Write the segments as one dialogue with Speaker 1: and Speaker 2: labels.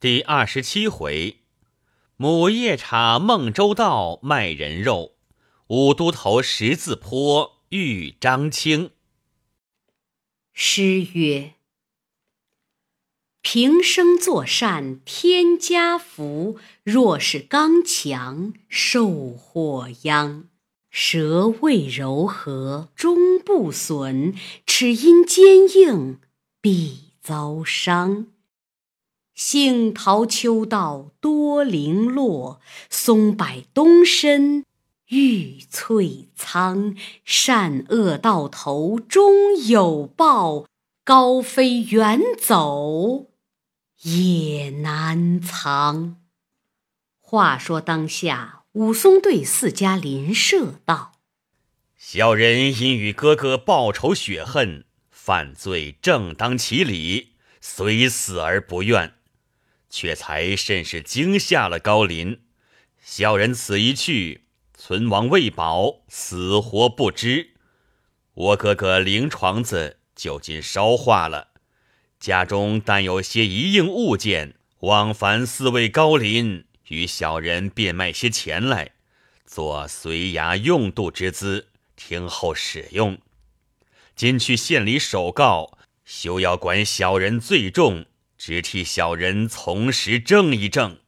Speaker 1: 第二十七回，母夜叉孟州道卖人肉，五都头十字坡遇张青。
Speaker 2: 诗曰：平生作善天家福，若是刚强受祸殃。舌味柔和终不损，齿因坚硬必遭伤。杏桃秋道多零落，松柏冬深郁翠苍。善恶到头终有报，高飞远走也难藏。话说当下，武松对四家邻舍道：“
Speaker 1: 小人因与哥哥报仇雪恨，犯罪正当其理，虽死而不怨。”却才甚是惊吓了高林，小人此一去，存亡未保，死活不知。我哥哥灵床子就近烧化了，家中但有些一应物件，往烦四位高林与小人变卖些钱来，做随衙用度之资，听候使用。今去县里首告，休要管小人罪重。只替小人从实证一证，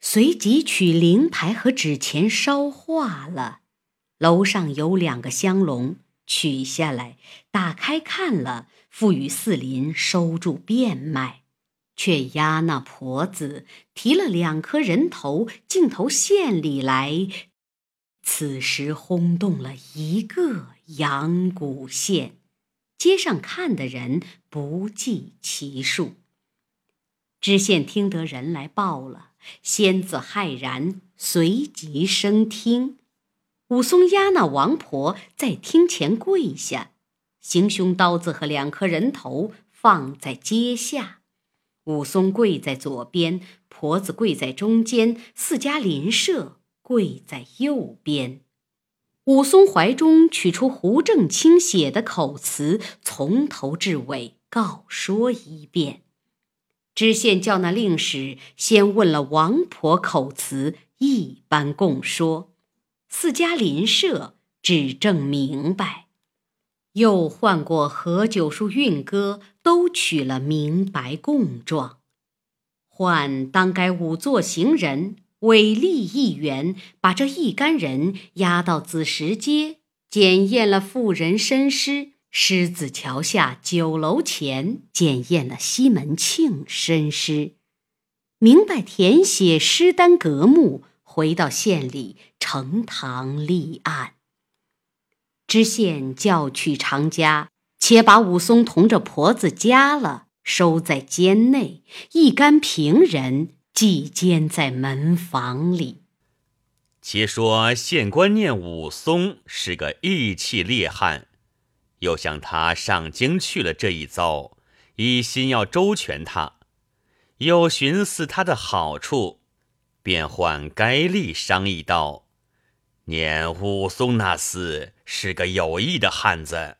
Speaker 2: 随即取灵牌和纸钱烧化了。楼上有两个香笼，取下来打开看了，赋予四邻收住变卖，却押那婆子提了两颗人头，径投县里来。此时轰动了一个阳谷县，街上看的人不计其数。知县听得人来报了，仙子骇然，随即升听。武松押那王婆在厅前跪下，行凶刀子和两颗人头放在阶下。武松跪在左边，婆子跪在中间，四家邻舍跪在右边。武松怀中取出胡正清写的口词，从头至尾告说一遍。知县叫那令史先问了王婆口词，一般供说，四家邻舍指正明白，又唤过何九叔、运哥，都取了明白供状。唤当该五座行人委立一员，把这一干人押到子时街，检验了妇人身尸。狮子桥下酒楼前检验了西门庆身尸，明白填写尸单格目，回到县里呈堂立案。知县叫去常家，且把武松同着婆子夹了，收在监内，一干平人寄监在门房里。
Speaker 1: 且说县官念武松是个义气烈汉。又向他上京去了这一遭，一心要周全他，又寻思他的好处，便唤该吏商议道：“念武松那厮是个有义的汉子，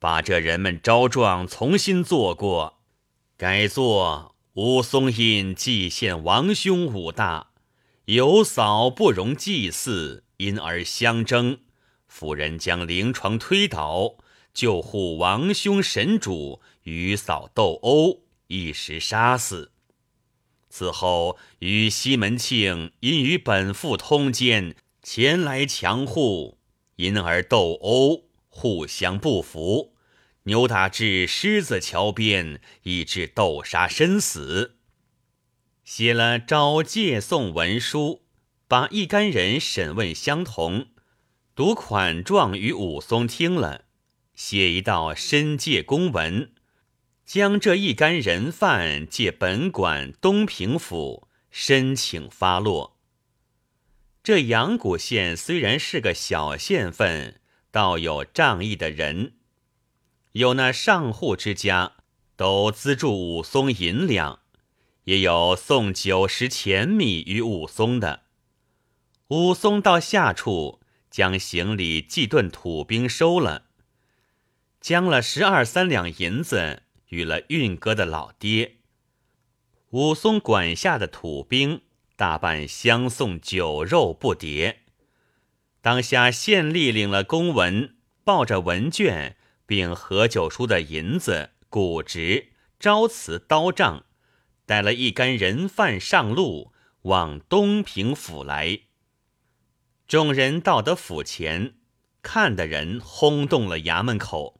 Speaker 1: 把这人们招状重新做过，改做武松因祭献王兄武大，有嫂不容祭祀，因而相争，妇人将灵床推倒。”救护王兄神主与嫂斗殴，一时杀死。此后与西门庆因与本父通奸，前来强护，因而斗殴，互相不服，扭打至狮子桥边，以致斗杀身死。写了招借送文书，把一干人审问相同，读款状与武松听了。写一道申诫公文，将这一干人犯借本管东平府申请发落。这阳谷县虽然是个小县份，倒有仗义的人，有那上户之家都资助武松银两，也有送九十钱米与武松的。武松到下处，将行李寄顿土兵收了。将了十二三两银子与了运哥的老爹，武松管辖的土兵大半相送酒肉不迭。当下县吏领了公文，抱着文卷，并何九叔的银子、谷值、招辞刀杖，带了一干人犯上路，往东平府来。众人到得府前，看的人轰动了衙门口。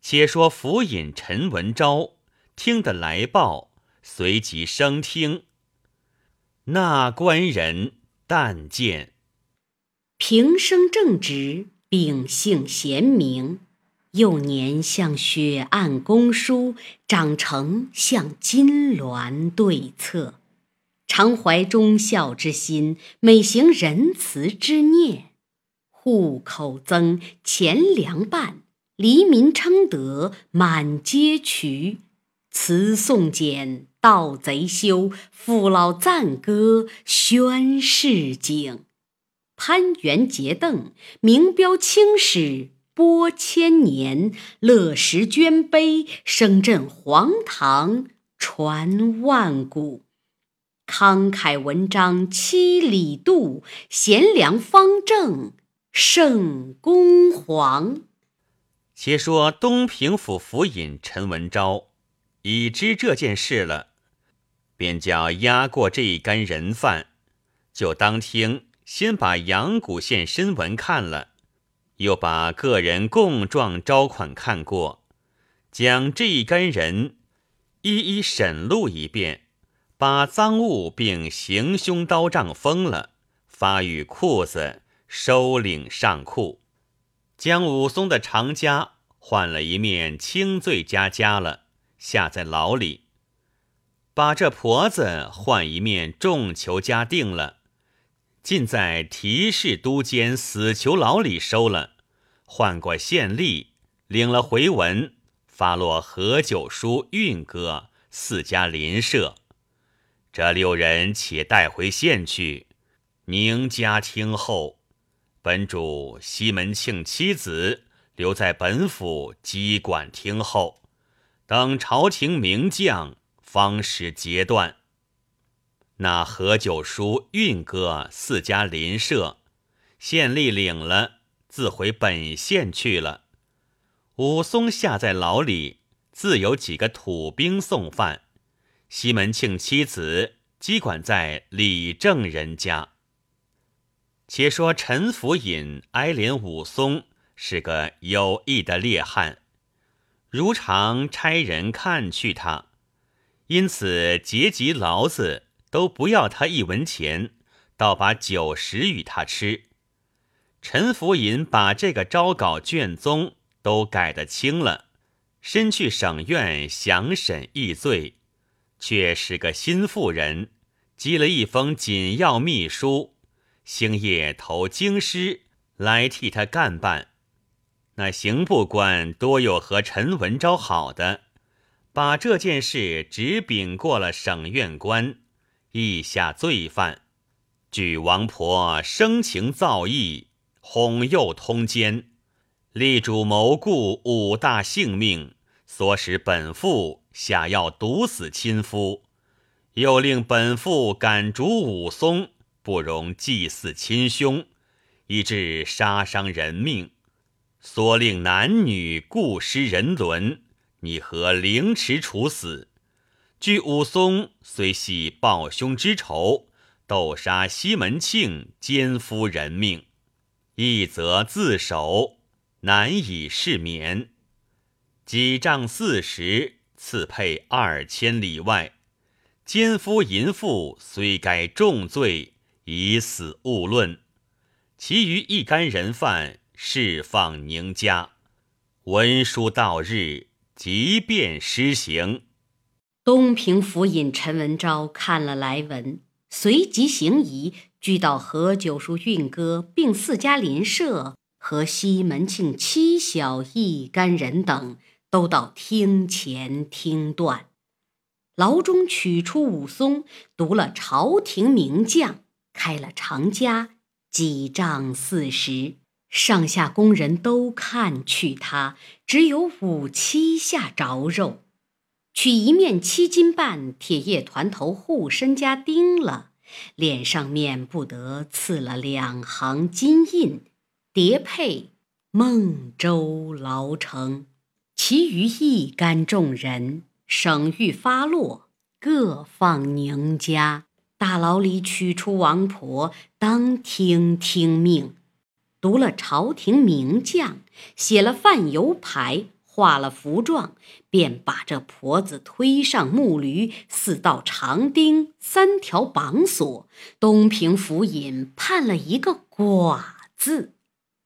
Speaker 1: 且说府尹陈文昭听得来报，随即升听。那官人但见。
Speaker 2: 平生正直，秉性贤明，幼年向雪案公书，长成向金銮对策，常怀忠孝之心，每行仁慈之念。户口增，钱粮办，黎民称德，满街渠，词颂简，盗贼休，父老赞歌，宣示景。攀援结邓，名标青史，播千年；乐时捐碑，声震皇堂，传万古。慷慨文章七里渡，贤良方正胜公皇。
Speaker 1: 且说东平府府尹陈文昭已知这件事了，便叫押过这一干人犯，就当听。先把阳谷县申文看了，又把个人供状招款看过，将这一干人一一审录一遍，把赃物并行凶刀杖封了，发与裤子，收领上库，将武松的长枷换了一面轻罪枷枷了，下在牢里，把这婆子换一面重囚枷定了。尽在提示都监死囚牢里收了，换过县吏，领了回文，发落何九叔、运哥四家邻舍。这六人且带回县去，宁家听候。本主西门庆妻子留在本府机管听候，等朝廷名将，方时截断。那何九叔、运哥四家邻舍，县吏领了，自回本县去了。武松下在牢里，自有几个土兵送饭。西门庆妻子机管在李正人家。且说陈府尹哀怜武松是个有意的烈汉，如常差人看去他，因此结集牢子。都不要他一文钱，倒把酒食与他吃。陈福尹把这个招稿卷宗都改得清了，身去省院详审议罪，却是个心腹人，寄了一封紧要密书，星夜投京师来替他干办。那刑部官多有和陈文昭好的，把这件事直禀过了省院官。意下罪犯，据王婆生情造意，哄诱通奸，力主谋顾五大性命，唆使本妇下药毒死亲夫，又令本妇赶逐武松，不容祭祀亲兄，以致杀伤人命，所令男女故失人伦，拟何凌迟处死。据武松虽系报兄之仇，斗杀西门庆，奸夫人命，一则自首，难以释免。几丈四十，赐配二千里外。奸夫淫妇虽该重罪，以死勿论。其余一干人犯，释放宁家。文书到日，即便施行。
Speaker 2: 东平府尹陈文昭看了来文，随即行仪，拘到何九叔、运哥并四家邻舍和西门庆妻小一干人等，都到厅前听断。牢中取出武松，读了朝廷名将，开了长枷，几丈四十，上下工人都看去他，只有五七下着肉。取一面七斤半铁叶团头护身家钉了，脸上面不得刺了两行金印，叠配孟州牢城。其余一干众人，省狱发落，各放宁家。大牢里取出王婆，当庭听命。读了朝廷名将，写了范油牌，画了符状，便把这婆子推上木驴，四道长钉，三条绑索。东平府尹判了一个寡字，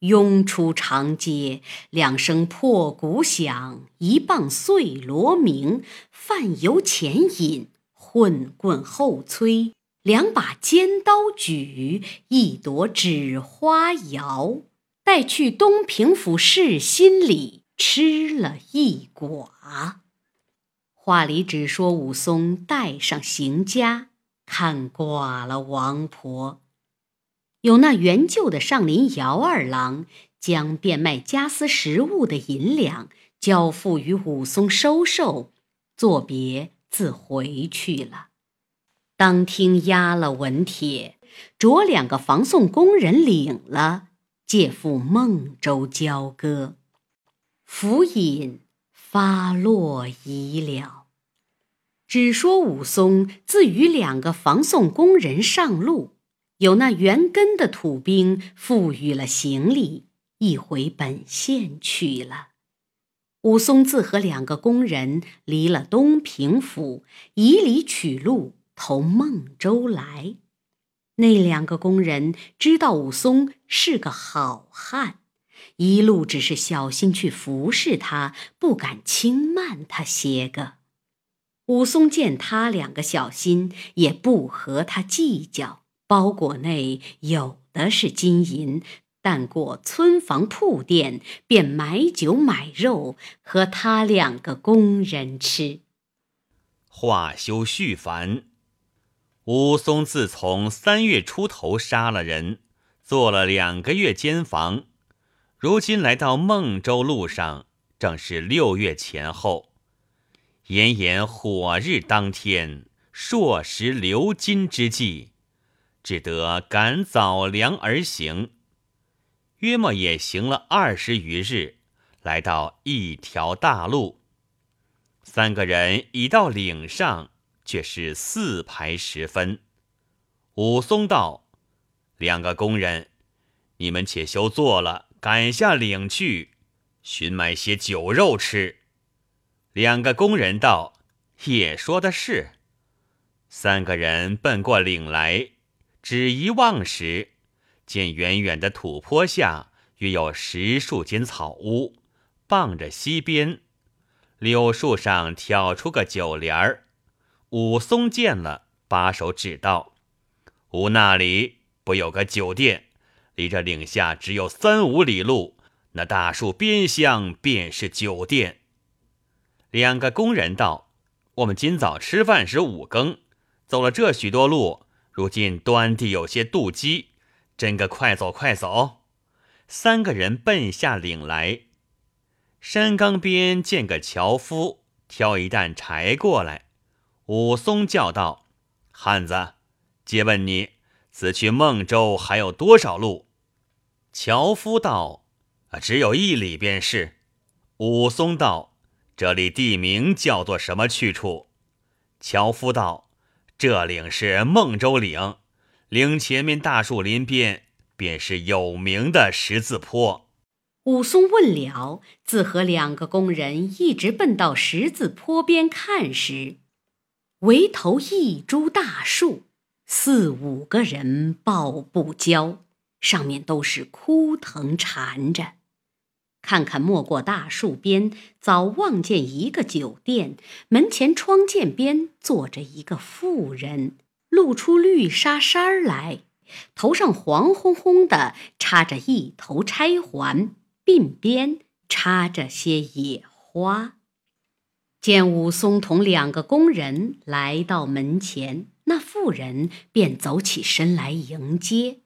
Speaker 2: 拥出长街，两声破鼓响，一棒碎锣鸣。范油前引，混棍后催。两把尖刀举，一朵纸花摇，带去东平府市心里吃了一寡。话里只说武松带上邢家，看寡了王婆。有那援救的上林姚二郎，将变卖家私食物的银两交付于武松收受，作别自回去了。当听押了文帖，着两个防送工人领了，借赴孟州交割。府尹发落遗了，只说武松自与两个防送工人上路，有那原根的土兵赋予了行李，一回本县去了。武松自和两个工人离了东平府，以里取路。投孟州来，那两个工人知道武松是个好汉，一路只是小心去服侍他，不敢轻慢他些个。武松见他两个小心，也不和他计较。包裹内有的是金银，但过村房铺店，便买酒买肉，和他两个工人吃。
Speaker 1: 话休续繁。武松自从三月出头杀了人，做了两个月监房，如今来到孟州路上，正是六月前后，炎炎火日当天，朔时流金之际，只得赶早粮而行。约莫也行了二十余日，来到一条大路，三个人已到岭上。却是四排时分，武松道：“两个工人，你们且休坐了，赶下岭去，寻买些酒肉吃。”两个工人道：“也说的是。”三个人奔过岭来，只一望时，见远远的土坡下约有十数间草屋，傍着溪边，柳树上挑出个酒帘儿。武松见了，把手指道：“吾那里不有个酒店？离这岭下只有三五里路，那大树边厢便是酒店。”两个工人道：“我们今早吃饭时五更，走了这许多路，如今端地有些妒饥，真个快走快走。”三个人奔下岭来，山岗边见个樵夫挑一担柴过来。武松叫道：“汉子，借问你，此去孟州还有多少路？”樵夫道：“啊，只有一里便是。”武松道：“这里地名叫做什么去处？”樵夫道：“这岭是孟州岭，岭前面大树林边便是有名的十字坡。”
Speaker 2: 武松问了，自和两个工人一直奔到十字坡边看时。围头一株大树，四五个人抱不交，上面都是枯藤缠着。看看没过大树边，早望见一个酒店，门前窗涧边坐着一个妇人，露出绿纱衫儿来，头上黄烘烘的插着一头钗环，鬓边插着些野花。见武松同两个工人来到门前，那妇人便走起身来迎接，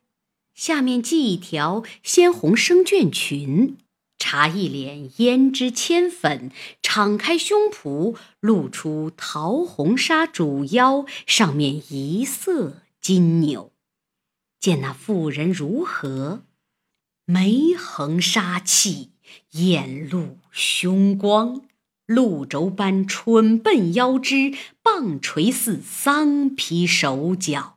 Speaker 2: 下面系一条鲜红生绢裙，茶一脸胭脂铅粉，敞开胸脯，露出桃红纱主腰，上面一色金纽。见那妇人如何？眉横杀气，眼露凶光，鹿轴般蠢笨腰肢，棒槌似桑皮手脚，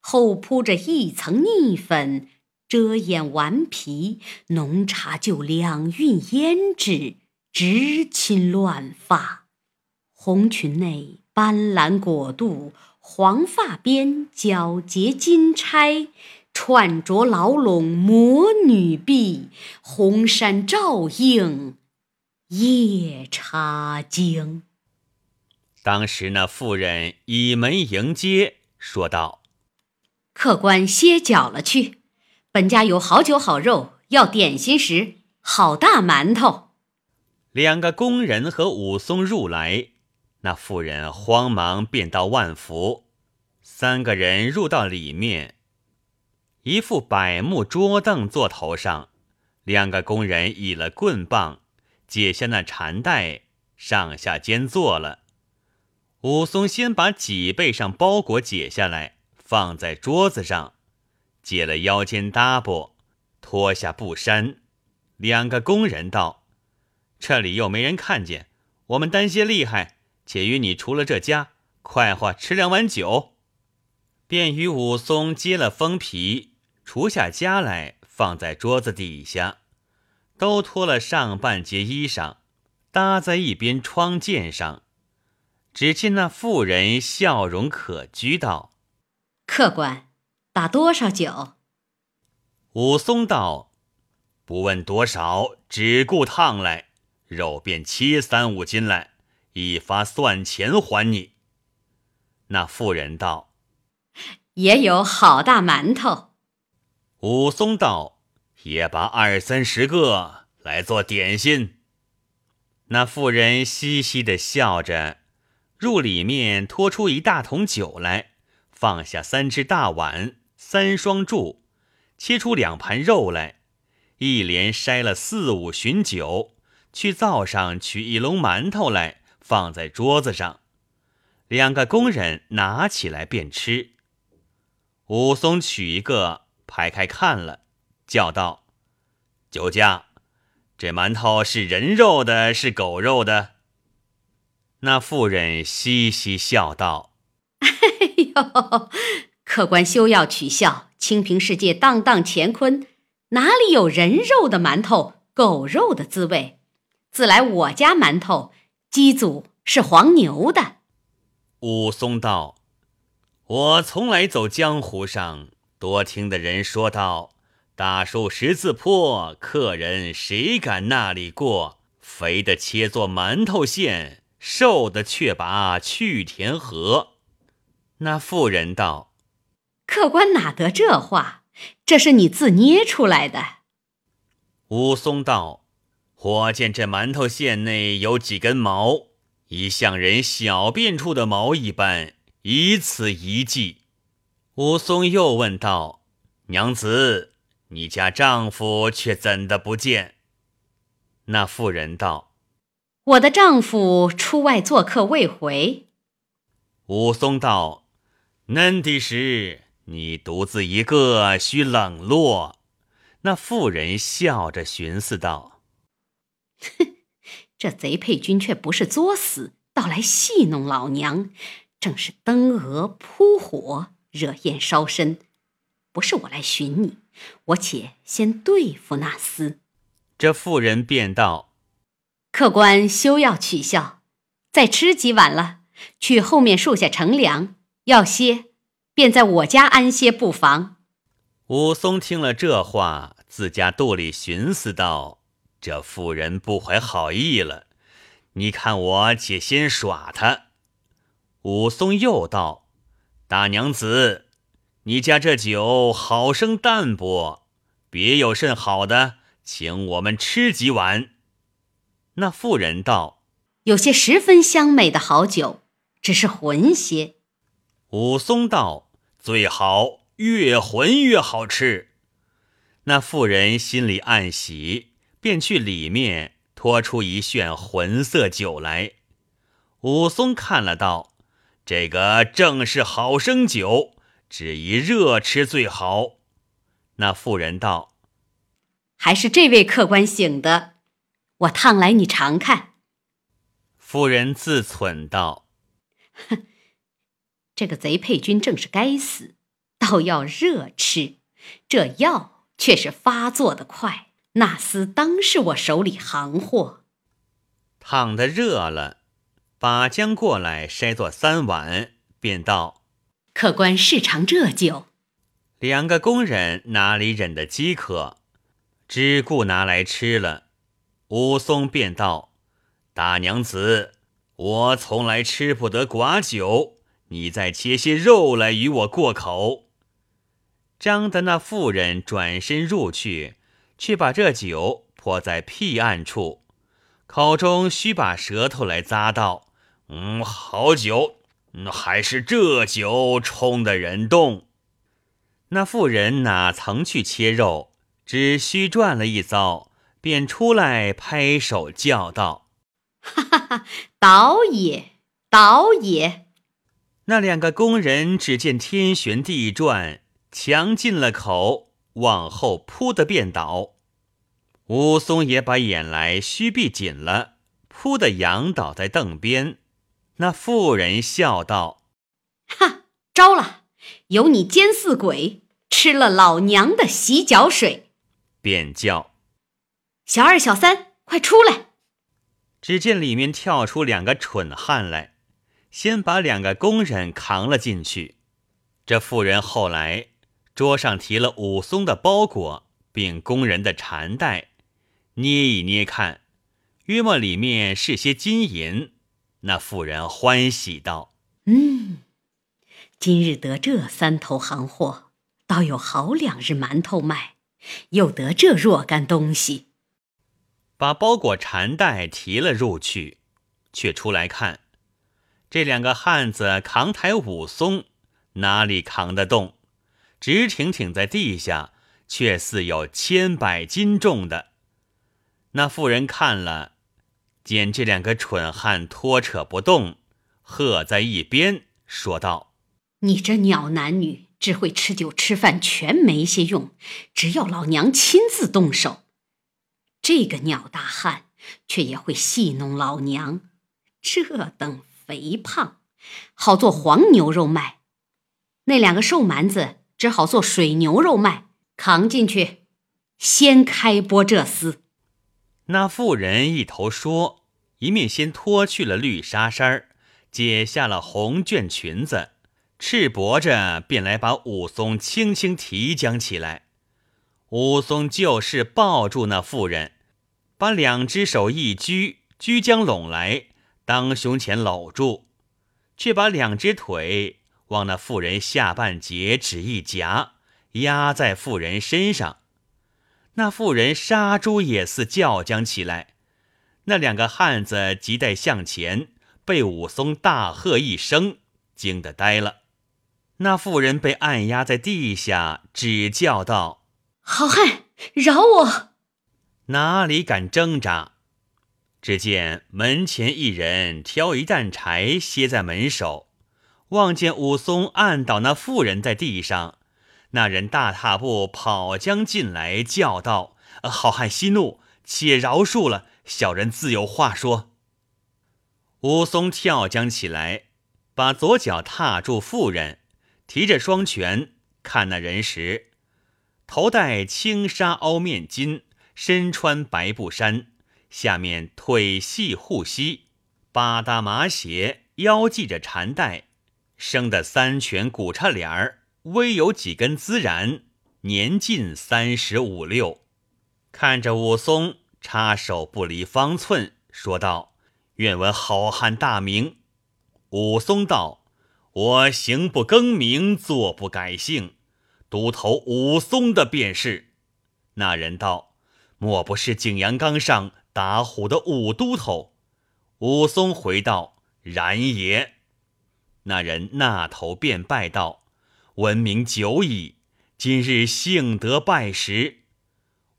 Speaker 2: 后铺着一层腻粉。遮掩顽皮，浓茶就两韵胭脂，直侵乱发。红裙内斑斓裹肚，黄发边皎洁金钗，串着牢笼魔女臂，红衫照映夜叉经。
Speaker 1: 当时那妇人倚门迎接，说道：“
Speaker 2: 客官歇脚了去。”本家有好酒好肉，要点心时好大馒头。
Speaker 1: 两个工人和武松入来，那妇人慌忙便到万福。三个人入到里面，一副柏木桌凳坐头上，两个工人倚了棍棒，解下那缠带，上下间坐了。武松先把脊背上包裹解下来，放在桌子上。解了腰间搭布，脱下布衫，两个工人道：“这里又没人看见，我们担些厉害，且与你除了这家，快活吃两碗酒。”便与武松接了封皮，除下家来，放在桌子底下，都脱了上半截衣裳，搭在一边窗间上。只见那妇人笑容可掬，道：“
Speaker 2: 客官。”打多少酒？
Speaker 1: 武松道：“不问多少，只顾烫来，肉便切三五斤来，一发算钱还你。”那妇人道：“
Speaker 2: 也有好大馒头。”
Speaker 1: 武松道：“也把二三十个来做点心。”那妇人嘻嘻的笑着，入里面拖出一大桶酒来，放下三只大碗。三双柱，切出两盘肉来，一连筛了四五巡酒，去灶上取一笼馒头来，放在桌子上。两个工人拿起来便吃。武松取一个，排开看了，叫道：“酒家，这馒头是人肉的，是狗肉的？”那妇人嘻嘻笑道：“
Speaker 2: 哎呦！”客官休要取笑，清平世界荡荡乾坤，哪里有人肉的馒头、狗肉的滋味？自来我家馒头，鸡祖是黄牛的。
Speaker 1: 武松道：“我从来走江湖上，多听的人说道：大树十字坡，客人谁敢那里过？肥的切做馒头馅，瘦的却把去田禾。”那妇人道。
Speaker 2: 客官哪得这话？这是你自捏出来的。
Speaker 1: 武松道：“我见这馒头馅内有几根毛，已像人小便处的毛一般，以此一计。”武松又问道：“娘子，你家丈夫却怎的不见？”那妇人道：“
Speaker 2: 我的丈夫出外做客未回。”
Speaker 1: 武松道：“嫩的时。”你独自一个，须冷落。那妇人笑着寻思道：“
Speaker 2: 哼，这贼配军却不是作死，倒来戏弄老娘，正是登蛾扑火，惹焰烧身。不是我来寻你，我且先对付那厮。”
Speaker 1: 这妇人便道：“
Speaker 2: 客官休要取笑，再吃几碗了，去后面树下乘凉，要歇。”便在我家安歇不妨。
Speaker 1: 武松听了这话，自家肚里寻思道：“这妇人不怀好意了。你看我且先耍他。”武松又道：“大娘子，你家这酒好生淡薄，别有甚好的，请我们吃几碗。”那妇人道：“
Speaker 2: 有些十分香美的好酒，只是浑些。”
Speaker 1: 武松道。最好越浑越好吃。那妇人心里暗喜，便去里面拖出一炫浑色酒来。武松看了道：“这个正是好生酒，只宜热吃最好。”那妇人道：“
Speaker 2: 还是这位客官醒的，我烫来你尝看。”
Speaker 1: 妇人自忖道：“
Speaker 2: 哼，这个贼配军正是该死，倒要热吃，这药却是发作的快。”那厮当是我手里行货，
Speaker 1: 烫的热了，把浆过来筛作三碗，便道：“
Speaker 2: 客官试尝这酒。”
Speaker 1: 两个工人哪里忍得饥渴，只顾拿来吃了。武松便道：“大娘子，我从来吃不得寡酒，你再切些肉来与我过口。”张的那妇人转身入去。却把这酒泼在僻暗处，口中须把舌头来咂道：“嗯，好酒，还是这酒冲的人动。”那妇人哪曾去切肉，只虚转了一遭，便出来拍手叫道：“
Speaker 2: 哈哈哈！倒也，倒也！”
Speaker 1: 那两个工人只见天旋地转，强进了口。往后扑的便倒，武松也把眼来虚闭紧了，扑的仰倒在凳边。那妇人笑道：“
Speaker 2: 哈，招了！有你奸似鬼，吃了老娘的洗脚水。”
Speaker 1: 便叫：“
Speaker 2: 小二、小三，快出来！”
Speaker 1: 只见里面跳出两个蠢汉来，先把两个工人扛了进去。这妇人后来。桌上提了武松的包裹，并工人的缠带，捏一捏看，约莫里面是些金银。那妇人欢喜道：“
Speaker 2: 嗯，今日得这三头行货，倒有好两日馒头卖，又得这若干东西。”
Speaker 1: 把包裹缠带提了入去，却出来看，这两个汉子扛抬武松，哪里扛得动？直挺挺在地下，却似有千百斤重的。那妇人看了，见这两个蠢汉拖扯不动，喝在一边，说道：“
Speaker 2: 你这鸟男女，只会吃酒吃饭，全没些用。只要老娘亲自动手，这个鸟大汉却也会戏弄老娘。这等肥胖，好做黄牛肉卖。那两个瘦蛮子。”只好做水牛肉卖，扛进去，先开剥这厮。
Speaker 1: 那妇人一头说，一面先脱去了绿纱衫解下了红绢裙子，赤膊着便来把武松轻轻提将起来。武松就是抱住那妇人，把两只手一拘，拘将拢来，当胸前搂住，却把两只腿。往那妇人下半截只一夹，压在妇人身上。那妇人杀猪也似叫将起来。那两个汉子急待向前，被武松大喝一声，惊得呆了。那妇人被按压在地下，只叫道：“
Speaker 2: 好汉，饶我！”
Speaker 1: 哪里敢挣扎？只见门前一人挑一担柴歇在门首。望见武松按倒那妇人在地上，那人大踏步跑将进来，叫道：“好汉息怒，且饶恕了小人，自有话说。”武松跳将起来，把左脚踏住妇人，提着双拳看那人时，头戴青纱凹面巾，身穿白布衫，下面腿系护膝，八搭麻鞋，腰系着缠带。生的三拳骨叉脸儿，微有几根孜然，年近三十五六。看着武松插手不离方寸，说道：“愿闻好汉大名。”武松道：“我行不更名，坐不改姓，都头武松的便是。”那人道：“莫不是景阳冈上打虎的武都头？”武松回道：“然也。”那人那头便拜道：“闻名久矣，今日幸得拜时。”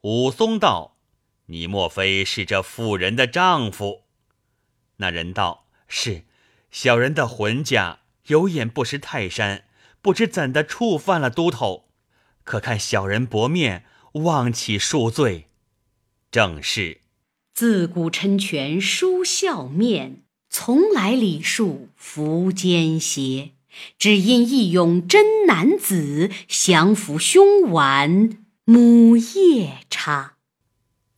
Speaker 1: 武松道：“你莫非是这妇人的丈夫？”那人道：“是。”小人的浑家有眼不识泰山，不知怎的触犯了都头，可看小人薄面，望其恕罪。正是
Speaker 2: 自古称权书笑面，从来礼数服奸邪。只因义勇真男子，降服凶顽母夜叉。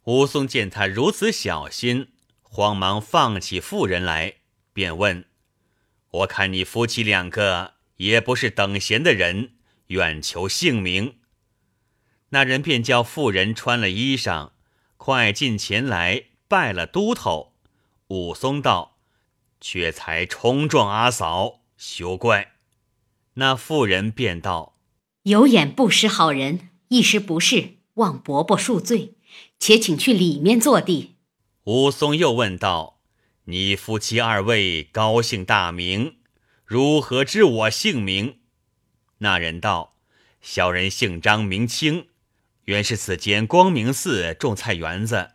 Speaker 1: 武松见他如此小心，慌忙放起妇人来，便问。我看你夫妻两个也不是等闲的人，愿求姓名。那人便叫妇人穿了衣裳，快进前来拜了都头。武松道：“却才冲撞阿嫂，休怪。”那妇人便道：“
Speaker 2: 有眼不识好人，一时不是，望伯伯恕罪，且请去里面坐地。”
Speaker 1: 武松又问道。你夫妻二位高姓大名，如何知我姓名？那人道：“小人姓张，名清，原是此间光明寺种菜园子，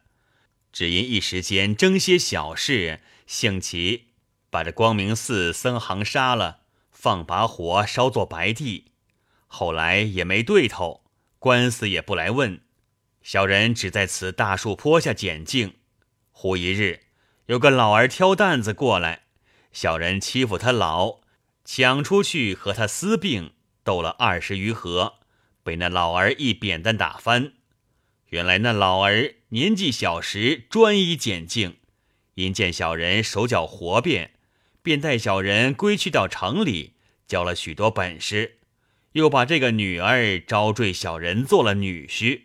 Speaker 1: 只因一时间争些小事，兴起把这光明寺僧行杀了，放把火烧作白地。后来也没对头，官司也不来问，小人只在此大树坡下捡净。忽一日。”有个老儿挑担子过来，小人欺负他老，抢出去和他私并，斗了二十余合，被那老儿一扁担打翻。原来那老儿年纪小时专一捡净，因见小人手脚活便，便带小人归去到城里，教了许多本事，又把这个女儿招赘小人做了女婿。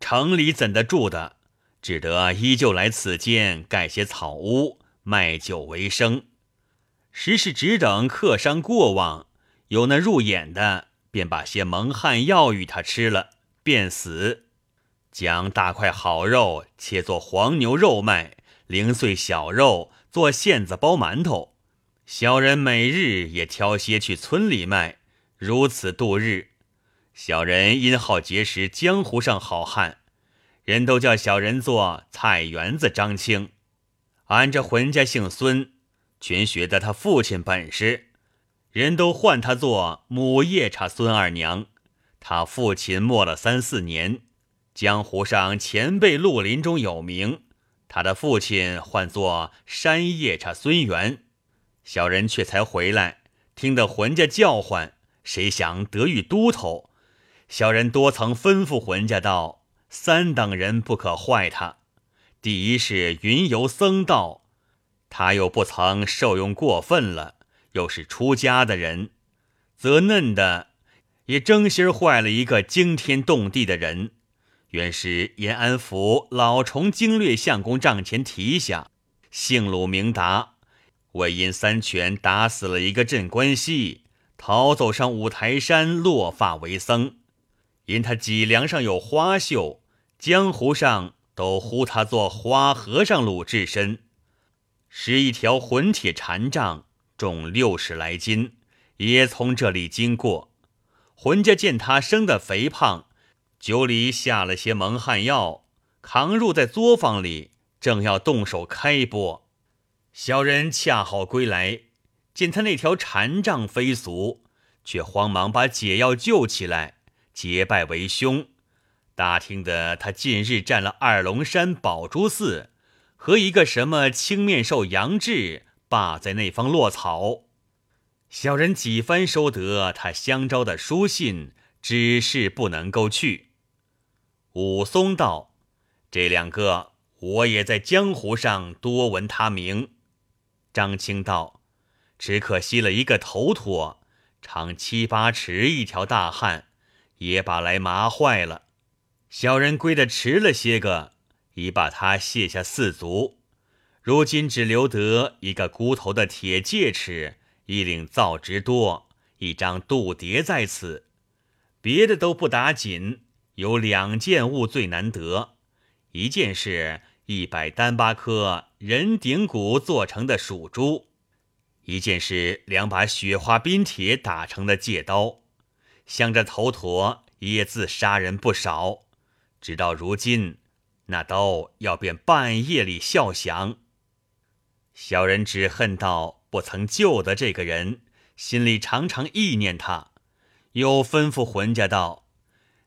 Speaker 1: 城里怎得住的？只得依旧来此间盖些草屋，卖酒为生。时是只等客商过往，有那入眼的，便把些蒙汗药与他吃了，便死。将大块好肉切作黄牛肉卖，零碎小肉做馅子包馒头。小人每日也挑些去村里卖，如此度日。小人因好结识江湖上好汉。人都叫小人做菜园子张青，俺这浑家姓孙，全学得他父亲本事，人都唤他做母夜叉孙二娘。他父亲没了三四年，江湖上前辈绿林中有名，他的父亲唤作山夜叉孙元。小人却才回来，听得浑家叫唤，谁想得遇都头，小人多曾吩咐浑家道。三等人不可坏他。第一是云游僧道，他又不曾受用过分了，又是出家的人，则嫩的也争心坏了一个惊天动地的人。原是延安府老虫经略相公帐前提下，姓鲁名达，为因三拳打死了一个镇关西，逃走上五台山落发为僧。因他脊梁上有花绣，江湖上都呼他做花和尚鲁智深。使一条混铁禅杖，重六十来斤，也从这里经过。浑家见他生得肥胖，酒里下了些蒙汗药，扛入在作坊里，正要动手开拨。小人恰好归来，见他那条禅杖飞俗，却慌忙把解药救起来。结拜为兄，打听的他近日占了二龙山宝珠寺，和一个什么青面兽杨志霸在那方落草。小人几番收得他相招的书信，只是不能够去。武松道：“这两个我也在江湖上多闻他名。”张青道：“只可惜了一个头陀，长七八尺一条大汉。”也把来麻坏了，小人归的迟了些个，已把他卸下四足，如今只留得一个箍头的铁戒尺，一领皂直多，一张肚碟在此，别的都不打紧，有两件物最难得，一件是一百单八颗人顶骨做成的鼠珠，一件是两把雪花冰铁打成的戒刀。想着头陀也自杀人不少，直到如今，那刀要便半夜里笑响。小人只恨道不曾救得这个人，心里常常忆念他，又吩咐浑家道：“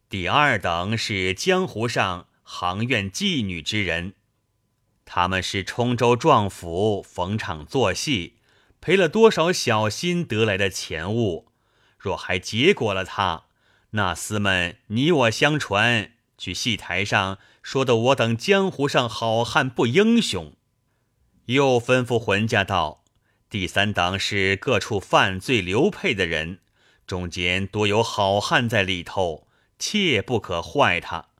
Speaker 1: 第二等是江湖上行院妓女之人，他们是冲州壮府逢场作戏，赔了多少小心得来的钱物，若还结果了他，那厮们你我相传，去戏台上说的我等江湖上好汉不英雄。”又吩咐浑家道：“第三档是各处犯罪流配的人，中间多有好汉在里头，切不可坏他。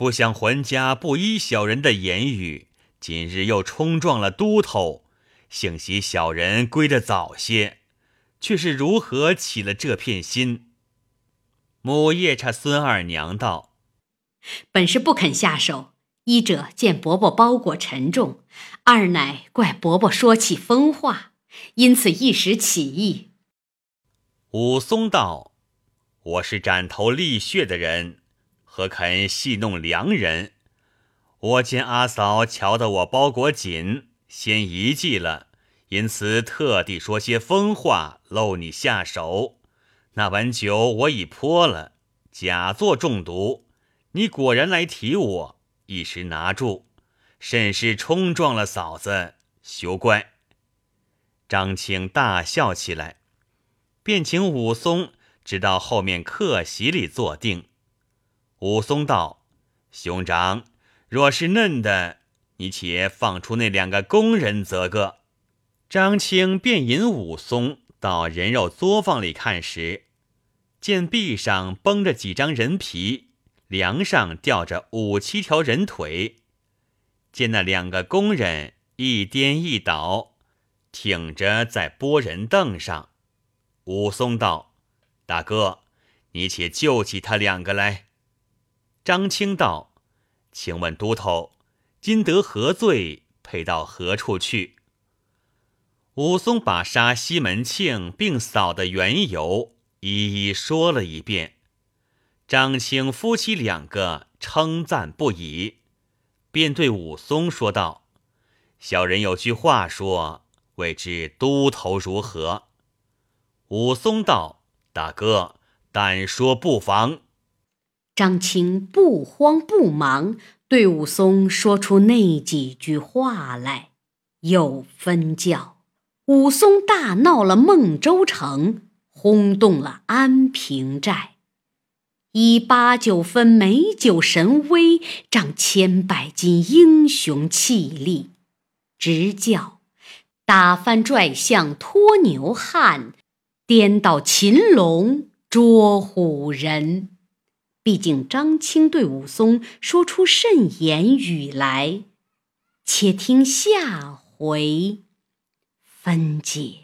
Speaker 1: 不想浑家不依小人的言语，今日又冲撞了都头。幸喜小人归得早些，却是如何起了这片心？”母夜叉孙二娘道：“
Speaker 2: 本是不肯下手。”一者见伯伯包裹沉重，二乃怪伯伯说起疯话，因此一时起意。
Speaker 1: 武松道：“我是斩头沥血的人，何肯戏弄良人？我见阿嫂瞧得我包裹紧，先遗迹了，因此特地说些疯话，漏你下手。那碗酒我已泼了，假作中毒，你果然来提我。”一时拿住，甚是冲撞了嫂子，休怪。张青大笑起来，便请武松直到后面客席里坐定。武松道：“兄长，若是嫩的，你且放出那两个工人则个。”张青便引武松到人肉作坊里看时，见壁上绷着几张人皮。梁上吊着五七条人腿，见那两个工人一颠一倒，挺着在拨人凳上。武松道：“大哥，你且救起他两个来。”张青道：“请问都头，今得何罪？配到何处去？”武松把杀西门庆并扫的缘由一一说了一遍。张青夫妻两个称赞不已，便对武松说道：“小人有句话说，未知都头如何？”武松道：“大哥，但说不妨。”
Speaker 2: 张青不慌不忙，对武松说出那几句话来，又分教武松大闹了孟州城，轰动了安平寨。以八九分美酒神威，仗千百斤英雄气力，直教打翻拽象拖牛汉，颠倒擒龙捉虎人。毕竟张清对武松说出甚言语来，且听下回分解。